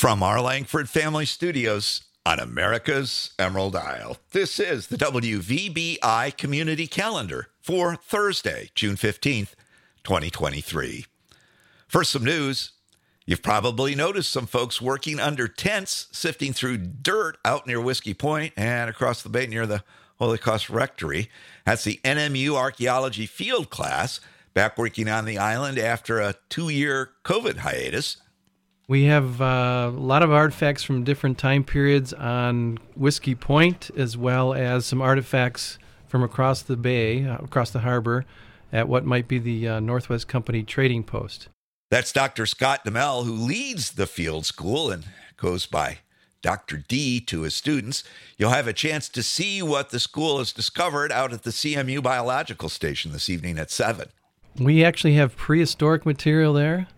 From our Langford Family Studios on America's Emerald Isle, this is the WVBI Community Calendar for Thursday, June 15th, 2023. First, some news. You've probably noticed some folks working under tents, sifting through dirt out near Whiskey Point and across the bay near the Holy Cross Rectory. That's the NMU Archaeology Field class, back working on the island after a two year COVID hiatus. We have uh, a lot of artifacts from different time periods on Whiskey Point, as well as some artifacts from across the bay, uh, across the harbor, at what might be the uh, Northwest Company trading post. That's Dr. Scott DeMel, who leads the field school and goes by Dr. D to his students. You'll have a chance to see what the school has discovered out at the CMU Biological Station this evening at 7. We actually have prehistoric material there.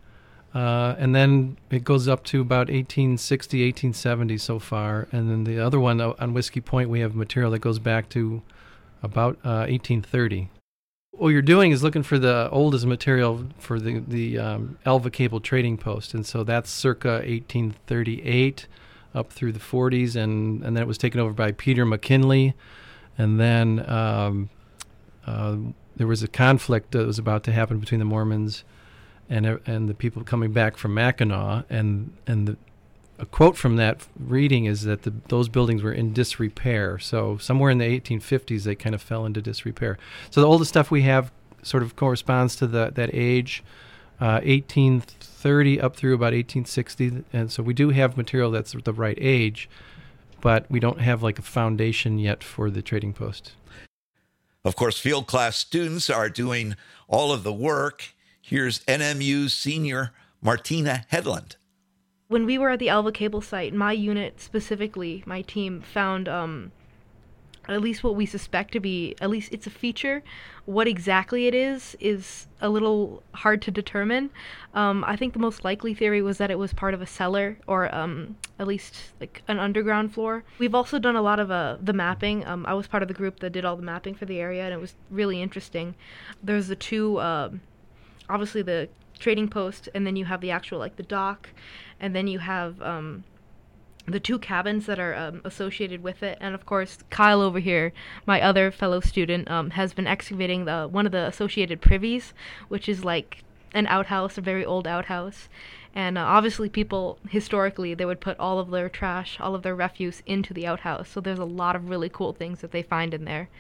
Uh, and then it goes up to about 1860, 1870 so far. And then the other one uh, on Whiskey Point, we have material that goes back to about uh, 1830. What you're doing is looking for the oldest material for the, the um, Alva Cable Trading Post. And so that's circa 1838 up through the 40s. And, and then it was taken over by Peter McKinley. And then um, uh, there was a conflict that was about to happen between the Mormons and and the people coming back from Mackinac, and and the, a quote from that reading is that the, those buildings were in disrepair. So somewhere in the 1850s, they kind of fell into disrepair. So the oldest stuff we have sort of corresponds to the, that age, uh, 1830 up through about 1860, and so we do have material that's the right age, but we don't have like a foundation yet for the trading post. Of course, field class students are doing all of the work Here's NMU's senior Martina Headland. When we were at the Alva Cable site, my unit specifically, my team found um, at least what we suspect to be, at least it's a feature. What exactly it is is a little hard to determine. Um, I think the most likely theory was that it was part of a cellar or um, at least like an underground floor. We've also done a lot of uh, the mapping. Um, I was part of the group that did all the mapping for the area, and it was really interesting. There's the two. Uh, obviously the trading post, and then you have the actual like the dock, and then you have um, the two cabins that are um, associated with it, and of course Kyle over here, my other fellow student, um, has been excavating the one of the associated privies, which is like an outhouse, a very old outhouse. And uh, obviously, people historically they would put all of their trash, all of their refuse into the outhouse. So there's a lot of really cool things that they find in there.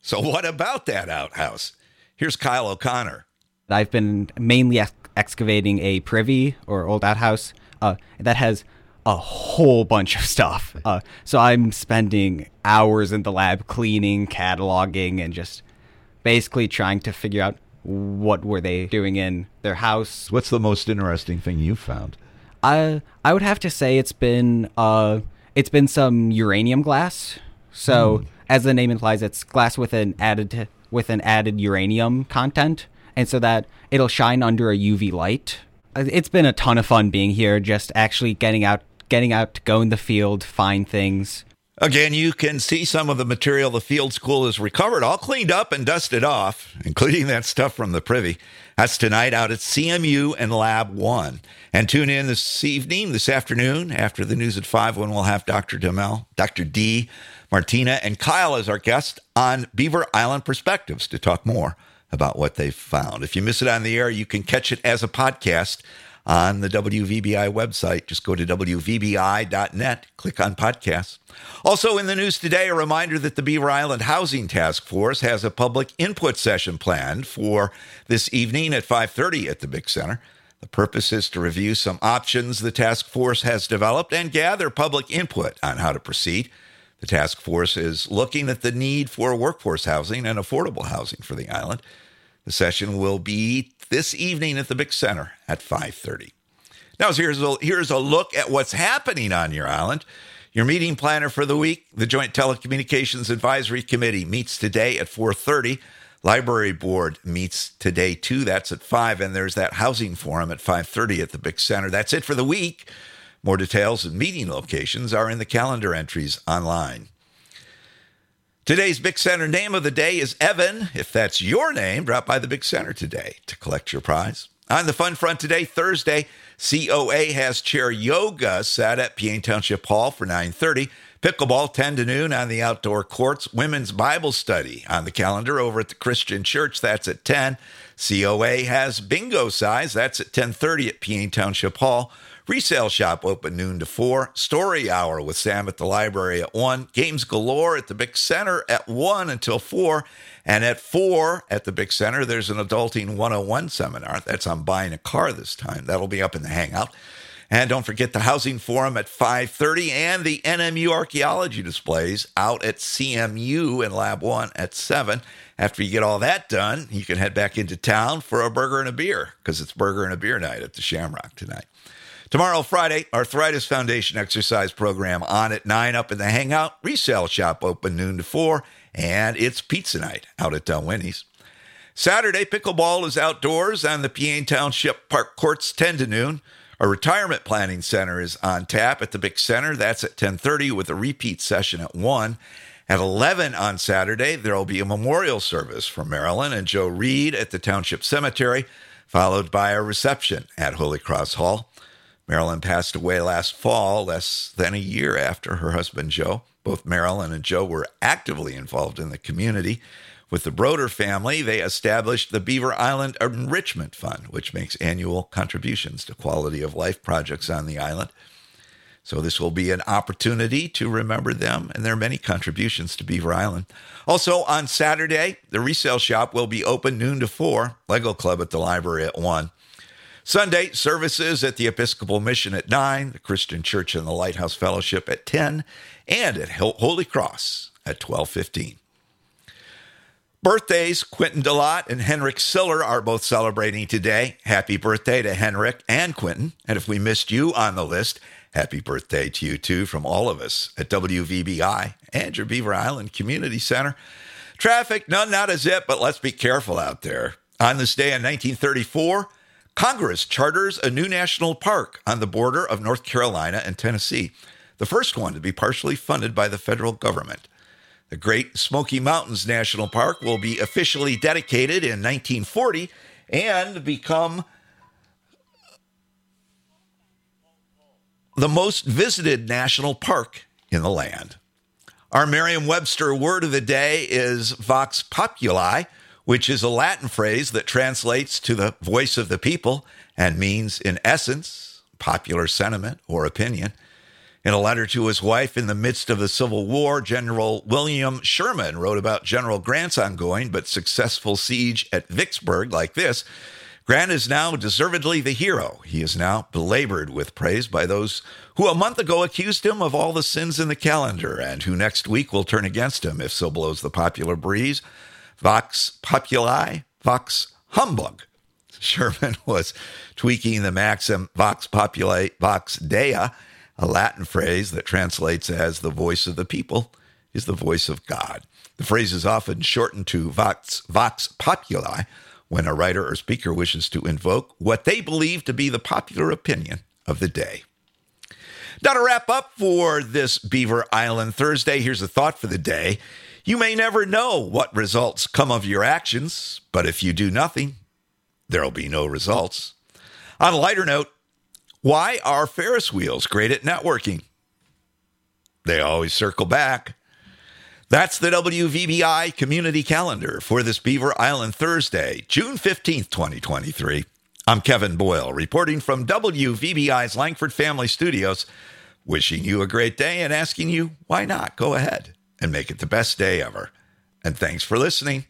So what about that outhouse? Here's Kyle O'Connor. I've been mainly ex- excavating a privy or old outhouse uh, that has a whole bunch of stuff. Uh, so I'm spending hours in the lab cleaning, cataloging, and just basically trying to figure out what were they doing in their house. What's the most interesting thing you found? I I would have to say it's been uh it's been some uranium glass. So mm. as the name implies, it's glass with an added with an added uranium content and so that it'll shine under a UV light. Uh, it's been a ton of fun being here, just actually getting out, getting out to go in the field, find things. Again, you can see some of the material the field school has recovered, all cleaned up and dusted off, including that stuff from the privy. That's tonight out at CMU and Lab 1. And tune in this evening, this afternoon, after the news at 5, when we'll have Dr. Demel, Dr. D, Martina, and Kyle as our guest on Beaver Island Perspectives to talk more about what they've found. If you miss it on the air, you can catch it as a podcast on the WVBI website. Just go to WVBI.net, click on podcasts. Also in the news today, a reminder that the Beaver Island Housing Task Force has a public input session planned for this evening at 5:30 at the BIC Center. The purpose is to review some options the task force has developed and gather public input on how to proceed. The task force is looking at the need for workforce housing and affordable housing for the island. The session will be this evening at the BIC Center at 5:30. Now here's a, here's a look at what's happening on your island. Your meeting planner for the week, the Joint Telecommunications Advisory Committee meets today at 4:30. Library Board meets today too. That's at 5 and there's that housing forum at 5:30 at the BIC Center. That's it for the week. More details and meeting locations are in the calendar entries online. Today's BIC Center name of the day is Evan. If that's your name, drop by the BIC Center today to collect your prize. On the fun front today, Thursday, COA has chair yoga set at Peaine Township Hall for 9:30. Pickleball 10 to noon on the outdoor courts. Women's Bible study on the calendar over at the Christian Church. That's at 10. COA has bingo size. That's at 10:30 at Peaine Township Hall. Resale shop open noon to 4. Story hour with Sam at the library at 1. Games galore at the BIC Center at 1 until 4. And at 4 at the BIC Center, there's an Adulting 101 seminar. That's on buying a car this time. That'll be up in the Hangout. And don't forget the Housing Forum at 5:30 and the NMU archaeology displays out at CMU in Lab 1 at 7. After you get all that done, you can head back into town for a burger and a beer because it's burger and a beer night at the Shamrock tonight. Tomorrow, Friday, Arthritis Foundation exercise program on at 9 up in the Hangout. Resale shop open noon to 4. And it's pizza night out at Dalwhinnie's. Saturday, pickleball is outdoors on the Peaine Township Park courts 10 to noon. A retirement planning center is on tap at the BIC Center. That's at 10:30 with a repeat session at 1. At 11 on Saturday, there will be a memorial service for Marilyn and Joe Reed at the Township Cemetery, followed by a reception at Holy Cross Hall. Marilyn passed away last fall, less than a year after her husband Joe. Both Marilyn and Joe were actively involved in the community. With the Broder family, they established the Beaver Island Enrichment Fund, which makes annual contributions to quality of life projects on the island. So, this will be an opportunity to remember them and their many contributions to Beaver Island. Also, on Saturday, the resale shop will be open noon to 4, Lego Club at the library at 1. Sunday, services at the Episcopal Mission at 9, the Christian Church and the Lighthouse Fellowship at 10, and at Holy Cross at 1215. Birthdays, Quentin Delott and Henrik Siller are both celebrating today. Happy birthday to Henrik and Quentin. And if we missed you on the list, happy birthday to you too from all of us at WVBI and your Beaver Island Community Center. Traffic, none, not a zip, but let's be careful out there. On this day in 1934, Congress charters a new national park on the border of North Carolina and Tennessee, the first one to be partially funded by the federal government. The Great Smoky Mountains National Park will be officially dedicated in 1940 and become the most visited national park in the land. Our Merriam Webster word of the day is vox populi, which is a Latin phrase that translates to the voice of the people and means, in essence, popular sentiment or opinion. In a letter to his wife in the midst of the Civil War, General William Sherman wrote about General Grant's ongoing but successful siege at Vicksburg like this Grant is now deservedly the hero. He is now belabored with praise by those who a month ago accused him of all the sins in the calendar and who next week will turn against him if so blows the popular breeze. Vox populi, vox humbug. Sherman was tweaking the maxim vox populi, vox dei a Latin phrase that translates as the voice of the people is the voice of God. The phrase is often shortened to vox, vox populi when a writer or speaker wishes to invoke what they believe to be the popular opinion of the day. Now, to wrap up for this Beaver Island Thursday, here's a thought for the day. You may never know what results come of your actions, but if you do nothing, there'll be no results. On a lighter note, why are Ferris wheels great at networking? They always circle back. That's the WVBI community calendar for this Beaver Island Thursday, June 15th, 2023. I'm Kevin Boyle, reporting from WVBI's Langford Family Studios, wishing you a great day and asking you, why not? Go ahead and make it the best day ever. And thanks for listening.